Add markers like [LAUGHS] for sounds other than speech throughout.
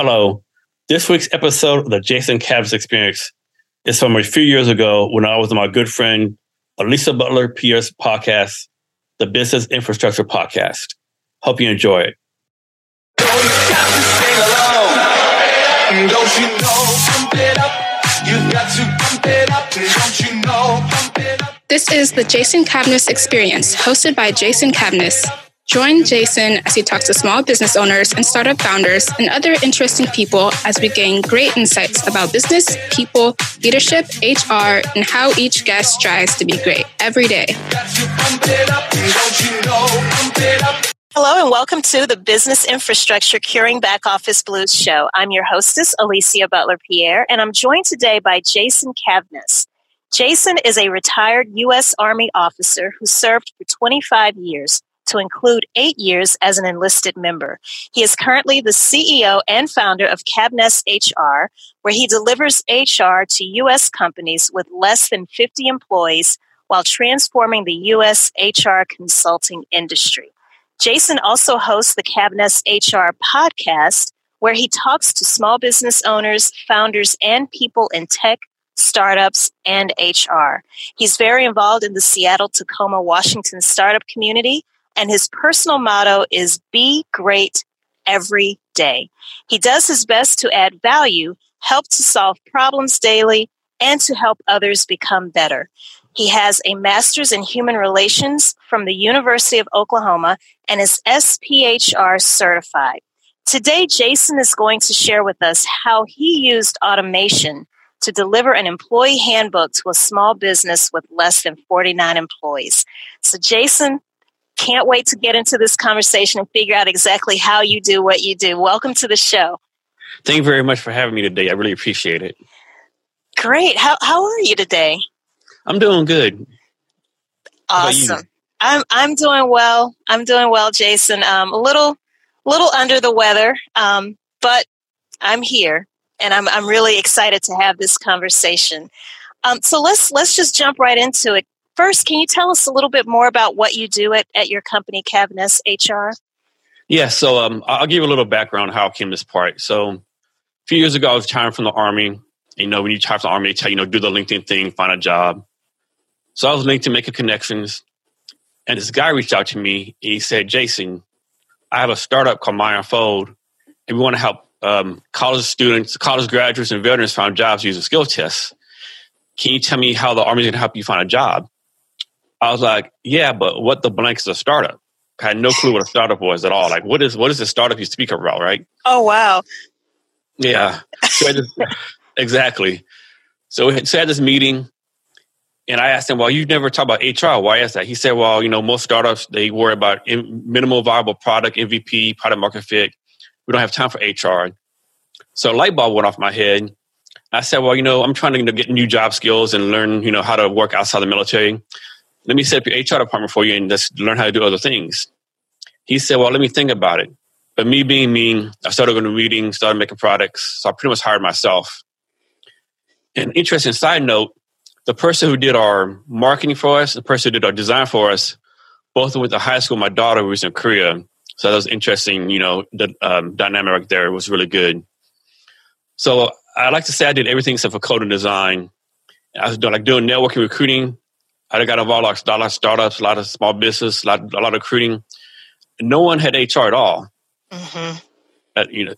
Hello. This week's episode of the Jason Cavness Experience is from a few years ago when I was my good friend Alicia Butler Pierre's podcast, the Business Infrastructure Podcast. Hope you enjoy it. This is the Jason Cavness Experience, hosted by Jason Cavness. Join Jason as he talks to small business owners and startup founders and other interesting people as we gain great insights about business, people, leadership, HR, and how each guest strives to be great every day. Hello and welcome to the Business Infrastructure Curing Back Office Blues Show. I'm your hostess, Alicia Butler Pierre, and I'm joined today by Jason Cavness. Jason is a retired U.S. Army officer who served for 25 years to include eight years as an enlisted member. He is currently the CEO and founder of Cavness HR, where he delivers HR to U.S. companies with less than 50 employees while transforming the U.S. HR consulting industry. Jason also hosts the Cavness HR podcast, where he talks to small business owners, founders, and people in tech, startups, and HR. He's very involved in the Seattle, Tacoma, Washington startup community and his personal motto is be great every day. He does his best to add value, help to solve problems daily, and to help others become better. He has a master's in human relations from the University of Oklahoma and is SPHR certified. Today, Jason is going to share with us how he used automation to deliver an employee handbook to a small business with less than 49 employees. So, Jason, can't wait to get into this conversation and figure out exactly how you do what you do. Welcome to the show. Thank you very much for having me today. I really appreciate it. Great. How how are you today? I'm doing good. Awesome. I'm I'm doing well. I'm doing well, Jason. Um, a little little under the weather, um, but I'm here, and I'm I'm really excited to have this conversation. Um, so let's let's just jump right into it first, can you tell us a little bit more about what you do at, at your company, Cavness HR? Yeah, so um, I'll give a little background how I came to this part. So a few years ago, I was retiring from the Army. You know, when you retire from the Army, they tell you, know, do the LinkedIn thing, find a job. So I was LinkedIn making connections. And this guy reached out to me. And he said, Jason, I have a startup called MyUnfold, and we want to help um, college students, college graduates, and veterans find jobs using skill tests. Can you tell me how the Army is going to help you find a job? I was like, yeah, but what the blank is a startup? I had no clue what a startup was at all. Like, what is what is the startup you speak about, right? Oh wow. Yeah. So just, [LAUGHS] exactly. So we had, so had this meeting, and I asked him, "Well, you never talk about HR. Why is that?" He said, "Well, you know, most startups they worry about in, minimal viable product, MVP, product market fit. We don't have time for HR." So a light bulb went off my head. I said, "Well, you know, I'm trying to you know, get new job skills and learn, you know, how to work outside the military." Let me set up your HR department for you and just learn how to do other things. He said, well, let me think about it. But me being me, I started going to meetings, started making products. So I pretty much hired myself. An interesting side note, the person who did our marketing for us, the person who did our design for us, both went to high school. My daughter was in Korea. So that was interesting, you know, the um, dynamic right there was really good. So I like to say I did everything except for code and design. I was doing, like doing networking recruiting, I got involved like a lot of startups, a lot of small business, a lot, a lot of recruiting. No one had HR at all. Mm-hmm. Uh, you know,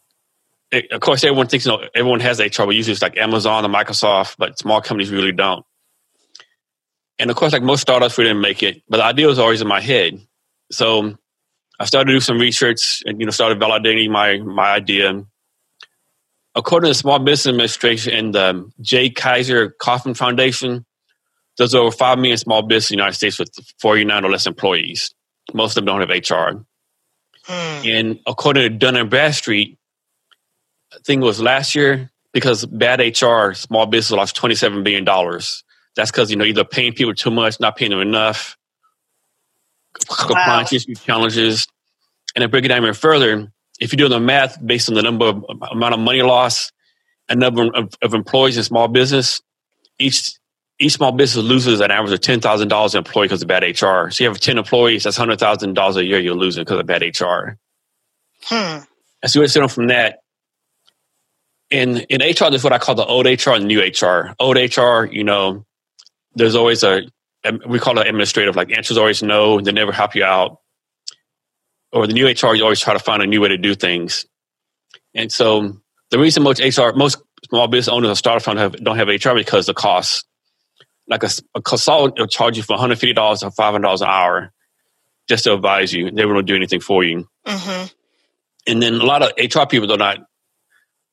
it, of course, everyone thinks you know everyone has HR, but usually it's like Amazon and Microsoft, but small companies really don't. And of course, like most startups, we didn't make it, but the idea was always in my head. So I started to do some research and you know started validating my my idea. According to the Small Business Administration and the J. Kaiser Kauffman Foundation, there's over 5 million small businesses in the United States with 49 or less employees. Most of them don't have HR. Hmm. And according to Dun and Bradstreet, I think it was last year, because bad HR, small business lost $27 billion. That's because, you know, either paying people too much, not paying them enough, wow. compliance issue challenges. And to break it down even further, if you do the math based on the number of amount of money lost and number of, of employees in small business, each each small business loses an average of ten thousand dollars an employee because of bad HR. So you have ten employees, that's hundred thousand dollars a year you're losing because of bad HR. Hmm. And so we're from that. in in HR, there's what I call the old HR and new HR. Old HR, you know, there's always a we call it administrative. Like answers always no, they never help you out. Or the new HR, you always try to find a new way to do things. And so the reason most HR, most small business owners or startup funds have, don't have HR because the cost. Like a, a consultant will charge you for $150 or $500 an hour just to advise you. They won't do anything for you. Mm-hmm. And then a lot of HR people, they're not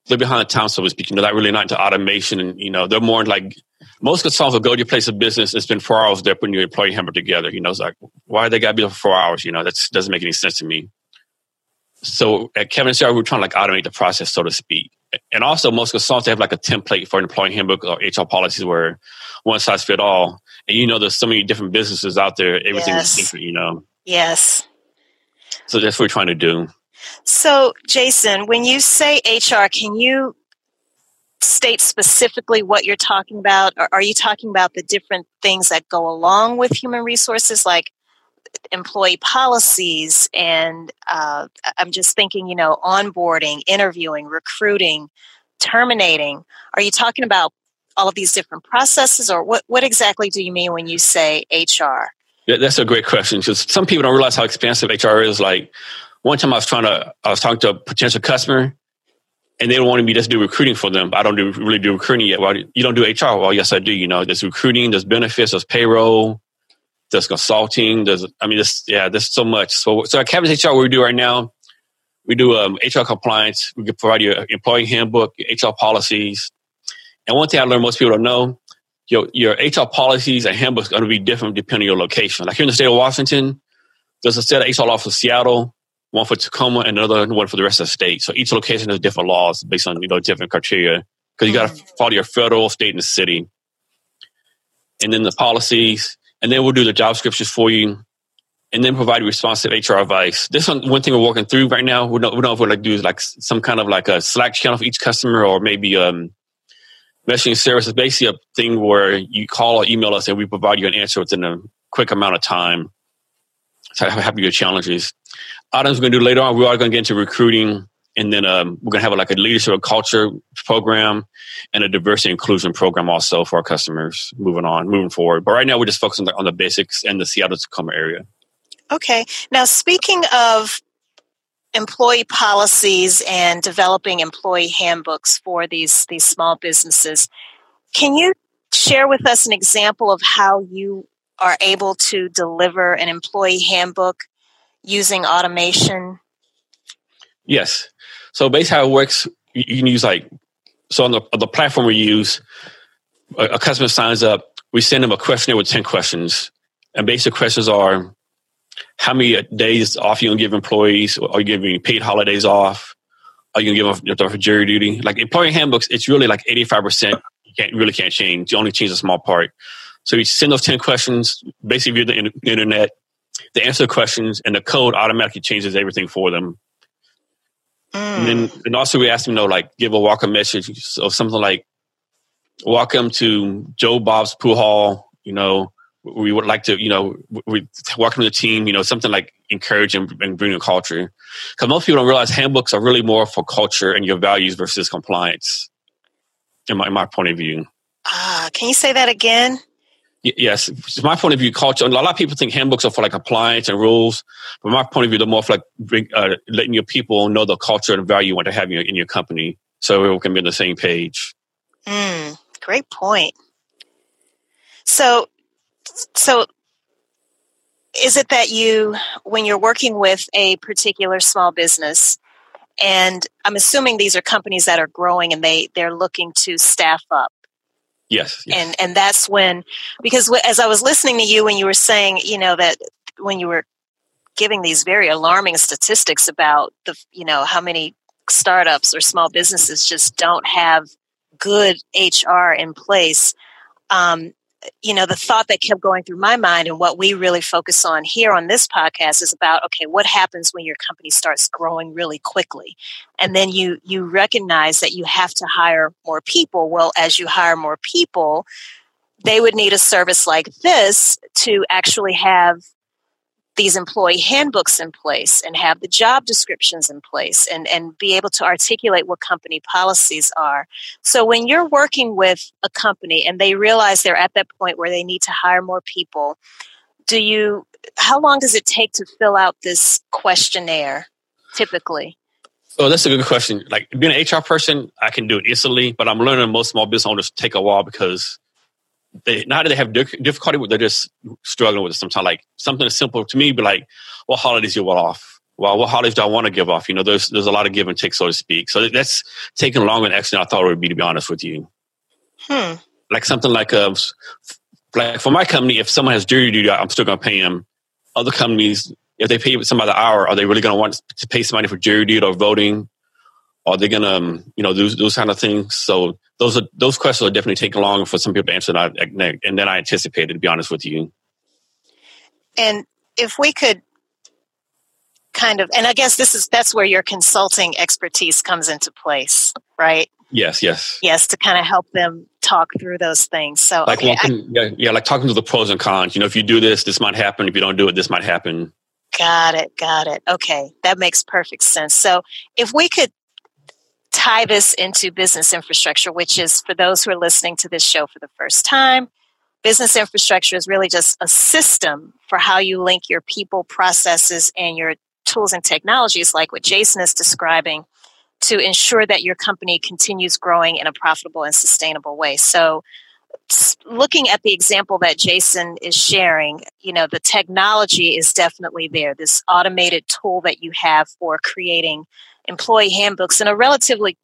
they're behind the times, so to speak. You know, they're really not into automation, and you know, they're more like most consultants will go to your place of business and spend four hours there putting your employee handbook together. You know, it's like why they got to be there for four hours? You know, that doesn't make any sense to me. So at Cavness HR, we're trying to like automate the process, so to speak. And also, most consultants they have like a template for an employee handbook or HR policies where one size fit all. And you know, there's so many different businesses out there. Everything yes. is different. You know. Yes. So that's what we're trying to do. So, Jason, when you say HR, can you state specifically what you're talking about? Or are you talking about the different things that go along with human resources, like employee policies? And uh, I'm just thinking, you know, onboarding, interviewing, recruiting, terminating. Are you talking about all of these different processes, or what, what exactly do you mean when you say HR? Yeah, that's a great question because some people don't realize how expansive HR is. Like, one time I was trying to, I was talking to a potential customer and they wanted me to just do recruiting for them. I don't do really do recruiting yet. Well, you don't do HR? Well, yes, I do. You know, there's recruiting, there's benefits, there's payroll, there's consulting. There's, I mean, this, yeah, there's so much. So, so at Cavness HR, what we do right now, we do um, HR compliance. We can provide you an employee handbook, HR policies. And one thing I learned most people don't know, your, your HR policies and handbooks are going to be different depending on your location. Like here in the state of Washington, there's a set of HR laws for Seattle, one for Tacoma and another one for the rest of the state. So each location has different laws based on you know different criteria because you got to mm-hmm. follow your federal, state, and city, and then the policies, and then we'll do the job descriptions for you, and then provide responsive HR advice. This one, one thing we're working through right now. We don't, we don't know if we're like do is like some kind of like a Slack channel for each customer, or maybe um, messaging service is basically a thing where you call or email us and we provide you an answer within a quick amount of time to help your challenges items we're going to do later on, we are going to get into recruiting. And then um, we're going to have like a leadership and culture program and a diversity inclusion program also for our customers moving on, moving forward. But right now, we're just focusing on the basics and the Seattle Tacoma area. Okay. Now, speaking of employee policies and developing employee handbooks for these these small businesses, can you share with us an example of how you are able to deliver an employee handbook using automation? Yes. So basically, how it works, you can use like so on the the platform we use. A, a customer signs up. We send them a questionnaire with ten questions, and basic questions are: How many days off you gonna give employees? Are you giving paid holidays off? Are you gonna give them off for jury duty? Like employee handbooks, it's really like eighty five percent. You can't really can't change. You only change a small part. So you send those ten questions basically via the internet they answer the questions, and the code automatically changes everything for them. Mm. And then, and also we ask them, you know, like give a welcome message of something like, "Welcome to Joe Bob's Pool Hall." You know, we would like to, you know, we welcome the team. You know, something like encourage and, and bring a culture. Because most people don't realize handbooks are really more for culture and your values versus compliance. In my, in my point of view. Ah, can you say that again? yes, from my point of view, culture. A lot of people think handbooks are for like compliance and rules. but my point of view, they're more for like bring, uh, letting your people know the culture and value you want to have in your, in your company, so we can be on the same page. Mm, great point. So, so is it that you, when you're working with a particular small business, and I'm assuming these are companies that are growing and they they're looking to staff up Yes, yes. And and that's when because as I was listening to you when you were saying, you know, that when you were giving these very alarming statistics about the you know how many startups or small businesses just don't have good HR in place. Um, you know, the thought that kept going through my mind and what we really focus on here on this podcast is about, okay, what happens when your company starts growing really quickly? And then you, you recognize that you have to hire more people. Well, as you hire more people, they would need a service like this to actually have these employee handbooks in place and have the job descriptions in place and, and be able to articulate what company policies are. So when you're working with a company and they realize they're at that point where they need to hire more people, do you how long does it take to fill out this questionnaire typically? So that's a good question. Like being an HR person, I can do it instantly, but I'm learning most small business owners take a while because they not that they have difficulty with, they're just struggling with it sometimes. Like something as simple to me, be like, what holidays you want off? Well, what holidays do I want to give off? You know, there's there's a lot of give and take, so to speak. So that's taking longer than actually I thought it would be, to be honest with you. Hmm. Like something like a, uh, like for my company, if someone has jury duty, I'm still going to pay them. Other companies, if they pay somebody the hour, are they really going to want to pay somebody for jury duty or voting? Are they to, um, you know, those those kind of things? So those are those questions are definitely taking longer for some people to answer than I, and then I anticipated. To be honest with you. And if we could kind of, and I guess this is that's where your consulting expertise comes into place, right? Yes, yes, yes, to kind of help them talk through those things. So, like okay, I, yeah, yeah, like talking to the pros and cons. You know, if you do this, this might happen. If you don't do it, this might happen. Got it, got it. Okay, that makes perfect sense. So, if we could tie this into business infrastructure, which is for those who are listening to this show for the first time, business infrastructure is really just a system for how you link your people, processes, and your tools and technologies, like what Jason is describing, to ensure that your company continues growing in a profitable and sustainable way. So, looking at the example that Jason is sharing, you know, the technology is definitely there. This automated tool that you have for creating employee handbooks in a relatively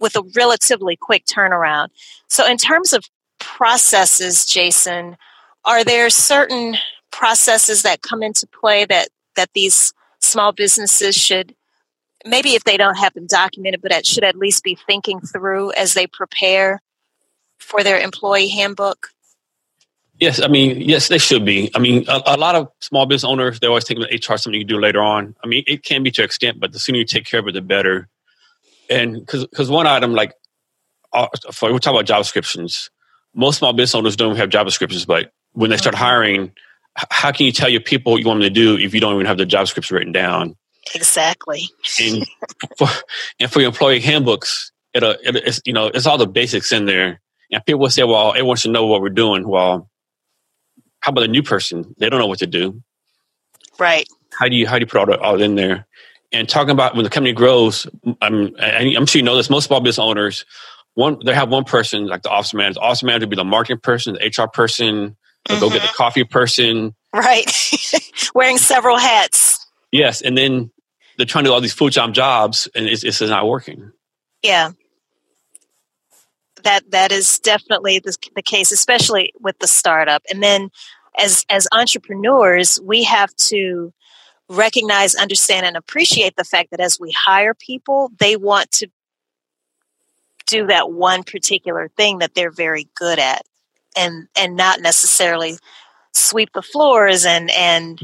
with a relatively quick turnaround. So in terms of processes, Jason, are there certain processes that come into play that that these small businesses should maybe if they don't have them documented but it should at least be thinking through as they prepare for their employee handbook yes i mean yes they should be. I mean a, a lot of small business owners they always think of hr something you can do later on. I mean it can be to an extent but the sooner you take care of it the better. And because one item like uh, for, we talk about job descriptions. Most small business owners don't have job descriptions but when they start hiring how can you tell your people what you want them to do if you don't even have the job scripts written down? Exactly. And [LAUGHS] for, and for your employee handbooks it, uh, it, it's you know it's all the basics in there. And people will say well everyone should know what we're doing. Well how about a new person they don't know what to do right how do you how do you put all, the, all in there and talking about when the company grows, I'm, I'm sure you know this. Most small business owners, one they have one person like the office manager. The office manager would be the marketing person, the HR person, mm-hmm. go get the coffee person. Right, [LAUGHS] wearing several hats. Yes, and then they're trying to do all these full time jobs, and it's, it's not working. Yeah, that that is definitely the, the case, especially with the startup. And then, as as entrepreneurs, we have to recognize, understand, and appreciate the fact that as we hire people, they want to do that one particular thing that they're very good at and and not necessarily sweep the floors and and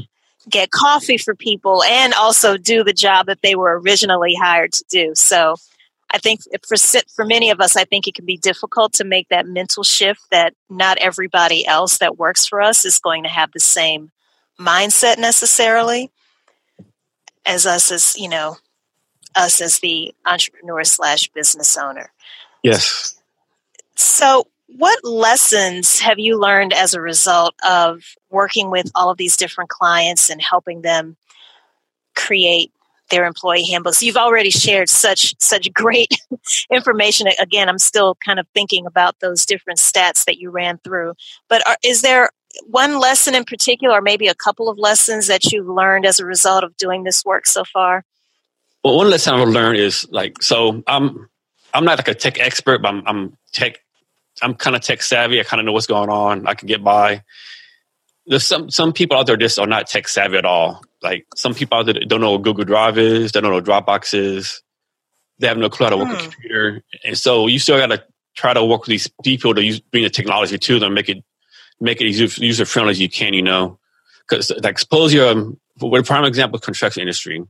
get coffee for people and also do the job that they were originally hired to do. So i think for for many of us i think it can be difficult to make that mental shift that not everybody else that works for us is going to have the same mindset necessarily. As us as you know us as the entrepreneur slash business owner. Yes. So what lessons have you learned as a result of working with all of these different clients and helping them create their employee handbooks you've already shared such such great [LAUGHS] information again i'm still kind of thinking about those different stats that you ran through but are, is there one lesson in particular, or maybe a couple of lessons that you've learned as a result of doing this work so far? Well, one lesson I've learned is like, so I'm, I'm not like a tech expert, but I'm, I'm tech, I'm kind of tech savvy. I kind of know what's going on. I can get by. There's some, some people out there just are not tech savvy at all. Like some people out there don't know what Google Drive is. They don't know what Dropbox is. They have no clue how to work hmm. a computer. And so you still got to try to work with these people to use, bring the technology to them, make it make it as user friendly as you can, you know. Because, like, suppose you're, um, a prime example, construction industry.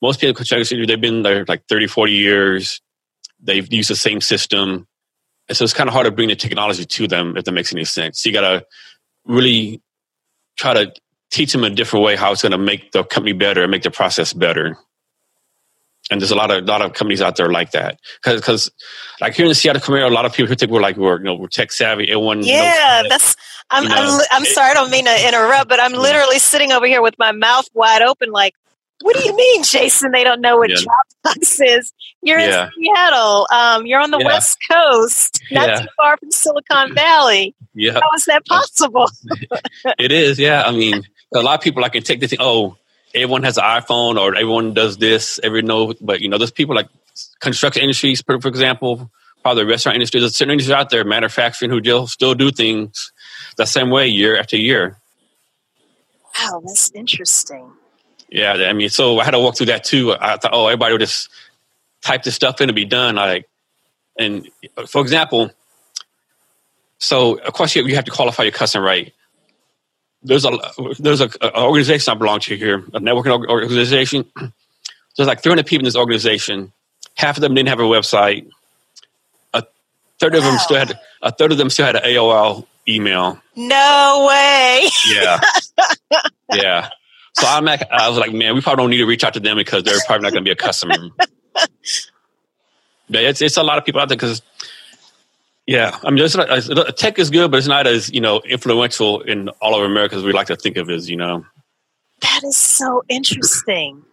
Most people in the construction industry, they've been there like 30, 40 years. They've used the same system. And so it's kind of hard to bring the technology to them if that makes any sense. So you got to really try to teach them a different way how it's going to make the company better and make the process better. And there's a lot of a lot of companies out there like that because because like here in the Seattle community, a lot of people who think we're like we're you know we're tech savvy. Everyone yeah, that's I'm you know, I'm, I'm sorry, I don't mean to interrupt, but I'm literally sitting over here with my mouth wide open, like what do you mean, Jason? They don't know what yeah. Dropbox is. You're yeah. in Seattle. Um, you're on the yeah. West Coast, not yeah. too far from Silicon Valley. [LAUGHS] Yeah. How is that possible? [LAUGHS] it is. Yeah. I mean, a lot of people I can take this thing. Oh, everyone has an iPhone, or everyone does this. Every know, but you know, there's people like construction industries, for, for example, probably the restaurant industry. There's certain industries out there, manufacturing, who still do things the same way year after year. Wow, that's interesting. Yeah, I mean, so I had to walk through that too. I thought, oh, everybody would just type this stuff in and be done. Like, and for example, so of course you have to qualify your customer right. There's a there's a, a organization I belong to here, a networking organization. There's like 300 people in this organization. Half of them didn't have a website. A third of them still had a third of them still had an AOL email. No way. Yeah, [LAUGHS] yeah. So I'm like, I was like, man, we probably don't need to reach out to them because they're probably not going to be a customer. [LAUGHS] but it's it's a lot of people out there because, yeah, I mean, not, tech is good, but it's not as you know influential in all of America as we like to think of as you know. That is so interesting,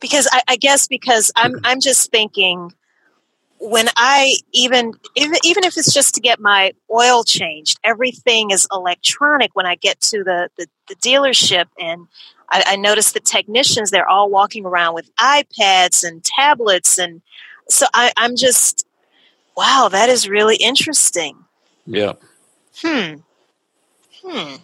because I, I guess because I'm I'm just thinking when I even even even if it's just to get my oil changed, everything is electronic when I get to the, the, the dealership and I, I noticed the technicians, they're all walking around with iPads and tablets. And so I, I'm just, wow, that is really interesting. Yeah. Hmm. Hmm.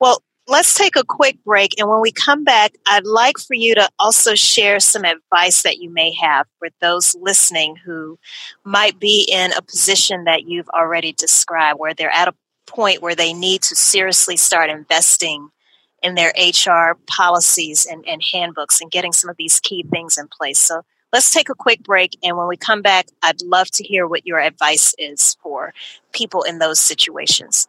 Well, let's take a quick break. And when we come back, I'd like for you to also share some advice that you may have for those listening who might be in a position that you've already described, where they're at a point where they need to seriously start investing in their HR policies and, and handbooks and getting some of these key things in place. So let's take a quick break. And when we come back, I'd love to hear what your advice is for people in those situations.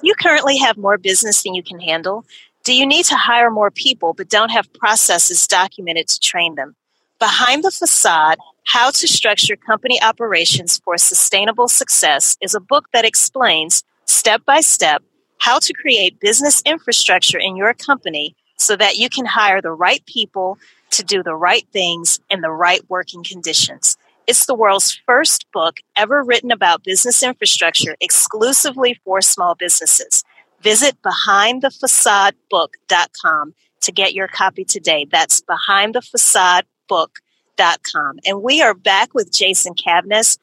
Do you currently have more business than you can handle? Do you need to hire more people but don't have processes documented to train them? Behind the Facade How to Structure Company Operations for Sustainable Success is a book that explains step by step how to create business infrastructure in your company so that you can hire the right people to do the right things in the right working conditions. It's the world's first book ever written about business infrastructure exclusively for small businesses. Visit behindthefacadebook.com to get your copy today. That's behindthefacadebook.com. And we are back with Jason Cavness,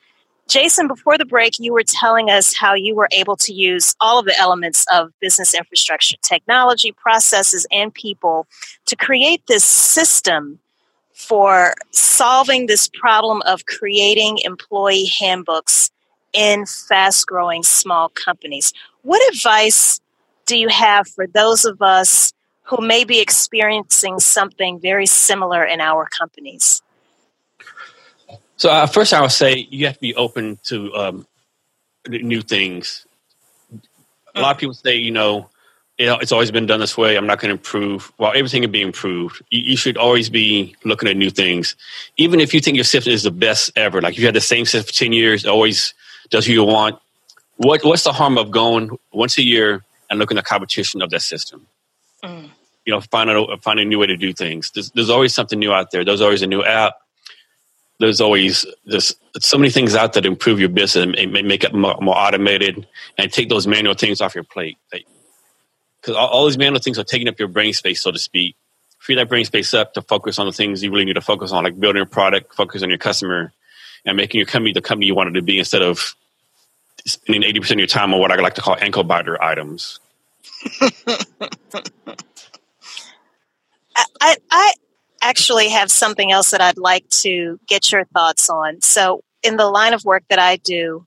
Jason, before the break, you were telling us how you were able to use all of the elements of business infrastructure, technology, processes, and people to create this system for solving this problem of creating employee handbooks in fast growing small companies. What advice do you have for those of us who may be experiencing something very similar in our companies? So uh, first, I would say you have to be open to um, new things. A lot of people say, you know, it's always been done this way. I'm not going to improve. Well, everything can be improved. You, you, should always be looking at new things, even if you think your system is the best ever. Like if you had the same system for ten years, always does what you want. What what's the harm of going once a year and looking at the competition of that system? Mm. You know, find a find a new way to do things. There's, there's always something new out there. There's always a new app there's always there's so many things out to improve your business and make it more, more automated and take those manual things off your plate. Because all, all, these manual things are taking up your brain space, so to speak. Free that brain space up to focus on the things you really need to focus on, like building your product, focus on your customer, and making your company the company you want it to be instead of spending 80% of your time on what I like to call ankle biter items. [LAUGHS] I, I, actually have something else that I'd like to get your thoughts on. So, in the line of work that I do,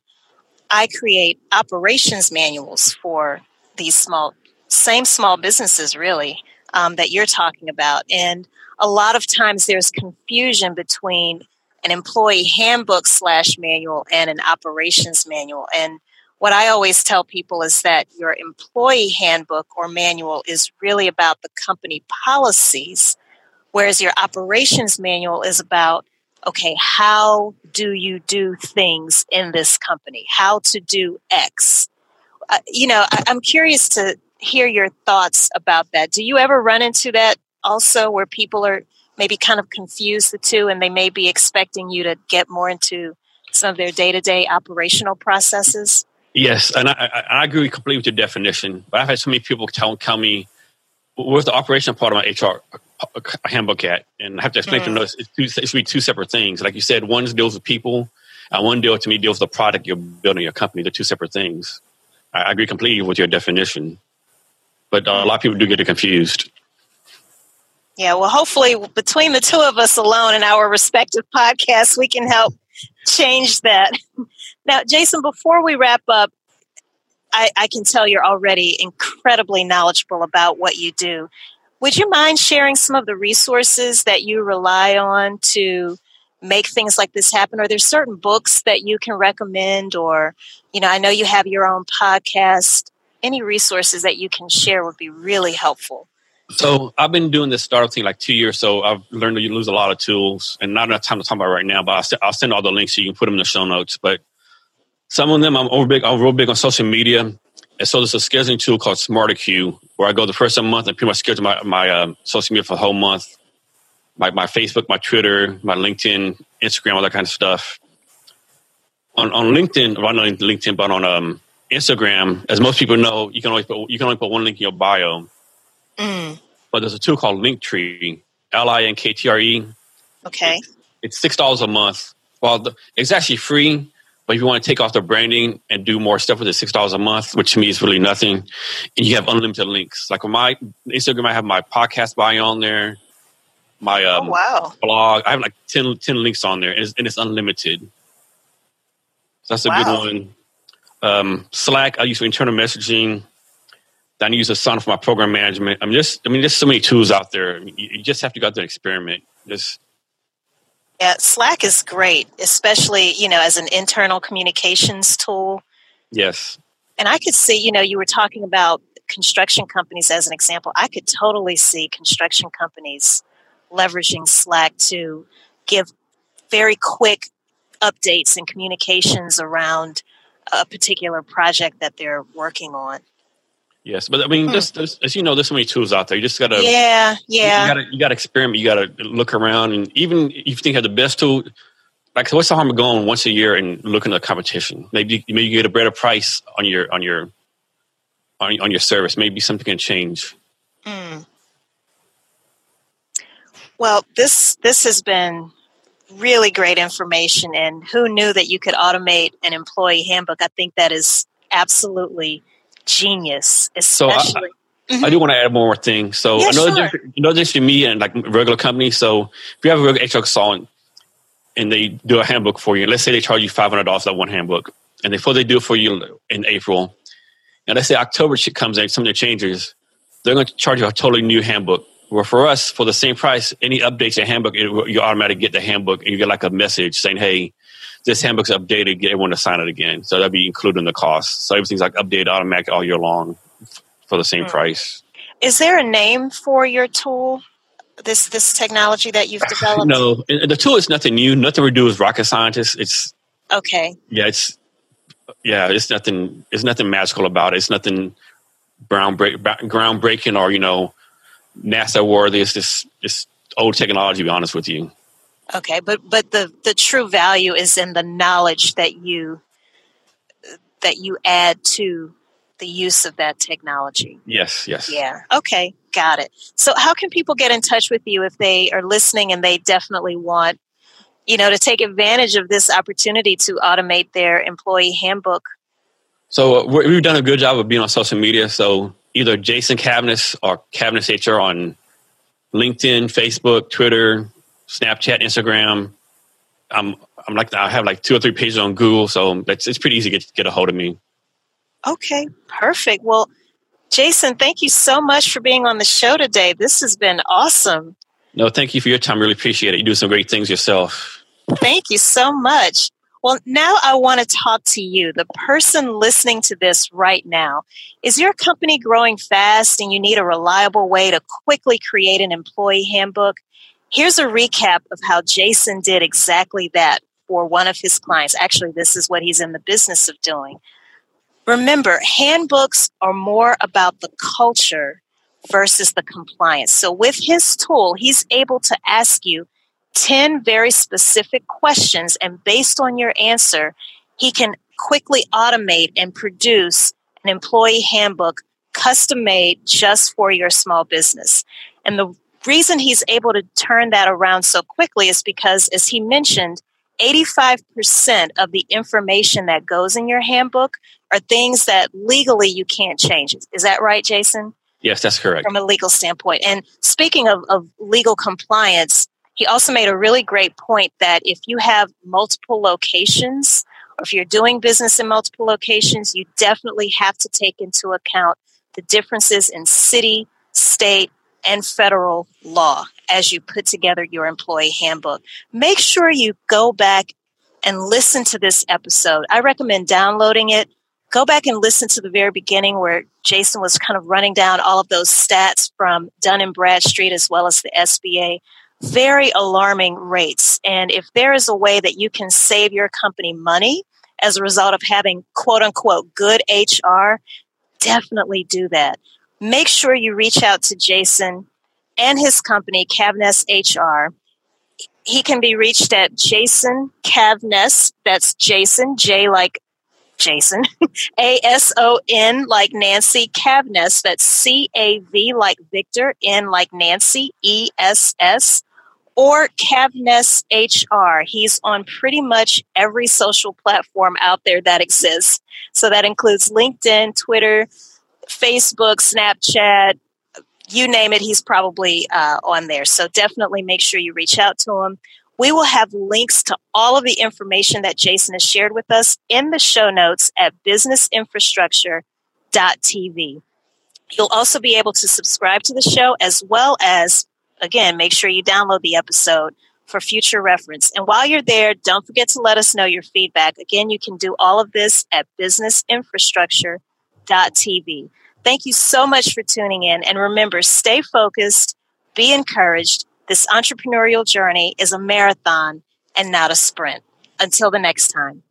I create operations manuals for these small, same small businesses, really, um, that you're talking about. And a lot of times there's confusion between an employee handbook slash manual and an operations manual. And what I always tell people is that your employee handbook or manual is really about the company policies, whereas your operations manual is about okay, how do you do things in this company? How to do X? Uh, you know, I, I'm curious to hear your thoughts about that. Do you ever run into that also where people are maybe kind of confuse the two and they may be expecting you to get more into some of their day to day operational processes? Yes, and I, I, I, agree completely with your definition. But I've had so many people tell, tell me, where's the operational part of my HR handbook at? And I have to explain to them, it's, two, it should be two separate things. Like you said, one deals with people, and one deal to me deals with the product you're building your company. They're two separate things. I, I agree completely with your definition. But uh, a lot of people do get it confused. Yeah, well, hopefully, between the two of us alone and our respective podcasts, we can help change that. [LAUGHS] Now, Jason, before we wrap up, I, I, can tell you're already incredibly knowledgeable about what you do. Would you mind sharing some of the resources that you rely on to make things like this happen? Are there certain books that you can recommend? Or, you know, I know you have your own podcast. Any resources that you can share would be really helpful. So I've been doing this startup thing like two years. So I've learned to use a lot of tools, and not enough time to talk about right now. But I'll, I'll, send all the links so you can put them in the show notes. But some of them I'm over big. I'm real big on social media, and so there's a scheduling tool called SmarterQueue where I go the first of the month and pretty much schedule my my uh, social media for the whole month. My my Facebook, my Twitter, my LinkedIn, Instagram, all that kind of stuff. On on LinkedIn, well, not LinkedIn, but on um, Instagram, as most people know, you can only put, you can only put one link in your bio Mm. But there's a tool called Linktree, L I N K T R E. Okay. It's six dollars a month. Well, the, it's actually free, but if you want to take off the branding and do more stuff with it, six dollars a month, which to me is really nothing, and you have unlimited links. Like on my Instagram, I have my podcast bio on there, my um, oh, wow. blog. I have like 10, 10 links on there, and it's, and it's unlimited. So that's a wow. good one. Um, Slack, I use for internal messaging. Then I use Asana for my program management. I'm just, I mean, there's so many tools out there. You just have to go out there and experiment. Just yeah, Slack is great, especially you know as an internal communications tool. Yes. And I could see, you know, you were talking about construction companies as an example. I could totally see construction companies leveraging Slack to give very quick updates and communications around a particular project that they're working on. Yes, but I mean, hmm. this, this, as you know, there's so many tools out there. You just gotta, yeah, yeah. You gotta, you gotta experiment. You gotta look around, and even if you think you have the best tool, like what's the harm of going once a year and looking at a competition? Maybe, maybe you get a better price on your on your on, on your service. Maybe something can change. Mm. Well, this this has been really great information, and who knew that you could automate an employee handbook? I think that is absolutely genius, especially. So I, mm-hmm. I do want to add one more thing. So yeah, another, sure. difference, another difference for me and like regular companies. So if you have a regular HR consultant and they do a handbook for you, let's say they charge you five hundred dollars for that one handbook, and before they do it for you in April, and let's say October shit comes in, some of something changes, they're going to charge you a totally new handbook. Where for us, for the same price, any updates in handbook, you automatically get the handbook and you get like a message saying, "Hey, this handbook's updated, get everyone to sign it again. So that'd be included in the cost. So everything's like updated automatic all year long for the same mm. price. Is there a name for your tool? This this technology that you've developed? No, the tool is nothing new. Nothing we do as rocket scientists. It's okay. Yeah, it's yeah, it's nothing. It's nothing magical about it. It's nothing groundbreak, groundbreaking or you know NASA worthy. It's just it's old technology. To be honest with you. Okay, but but the the true value is in the knowledge that you that you add to the use of that technology. Yes, yes. Yeah. Okay, got it. So how can people get in touch with you if they are listening and they definitely want you know to take advantage of this opportunity to automate their employee handbook? So uh, we've done a good job of being on social media. So either Jason Cavness or Cavness HR on LinkedIn, Facebook, Twitter, Snapchat, Instagram. I'm I'm like I have like two or three pages on Google, so it's it's pretty easy to get get a hold of me. Okay, perfect. Well, Jason, thank you so much for being on the show today. This has been awesome. No, thank you for your time. Really appreciate it. You do some great things yourself. Thank you so much. Well, now I want to talk to you, the person listening to this right now. Is your company growing fast and you need a reliable way to quickly create an employee handbook? Here's a recap of how Jason did exactly that for one of his clients. Actually, this is what he's in the business of doing. Remember, handbooks are more about the culture versus the compliance. So with his tool, he's able to ask you 10 very specific questions, and based on your answer, he can quickly automate and produce an employee handbook custom made just for your small business. And the reason he's able to turn that around so quickly is because, as he mentioned, 85% of the information that goes in your handbook are things that legally you can't change. Is that right, Jason? Yes, that's correct. From a legal standpoint. And speaking of, of legal compliance, he also made a really great point that if you have multiple locations, or if you're doing business in multiple locations, you definitely have to take into account the differences in city, state, and federal law as you put together your employee handbook. Make sure you go back and listen to this episode. I recommend downloading it go back and listen to the very beginning where Jason was kind of running down all of those stats from Dun and Bradstreet as well as the SBA. Very alarming rates. And if there is a way that you can save your company money as a result of having quote unquote good HR, definitely do that. Make sure you reach out to Jason and his company, Cavness HR. He can be reached at Jason Cavness. That's Jason, J like Jason. [LAUGHS] A S O N like Nancy Cavness. That's C A V like Victor, N like Nancy, E S S. Or Cavness HR. He's on pretty much every social platform out there that exists. So that includes LinkedIn, Twitter, Facebook, Snapchat, you name it, he's probably uh, on there. So definitely make sure you reach out to him. We will have links to all of the information that Jason has shared with us in the show notes at businessinfrastructure.tv. You'll also be able to subscribe to the show as well as, again, make sure you download the episode for future reference. And while you're there, don't forget to let us know your feedback. Again, you can do all of this at businessinfrastructure.tv. Thank you so much for tuning in. And remember, stay focused, be encouraged, this entrepreneurial journey is a marathon and not a sprint. Until the next time.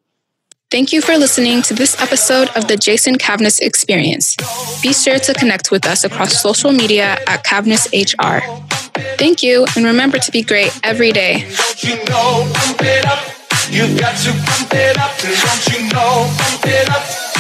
Thank you for listening to this episode of the Jason Cavness Experience. Be sure to connect with us across social media at Cavness HR. Thank you, and remember to be great every day. You've got to pump it up, don't you know, pump it up.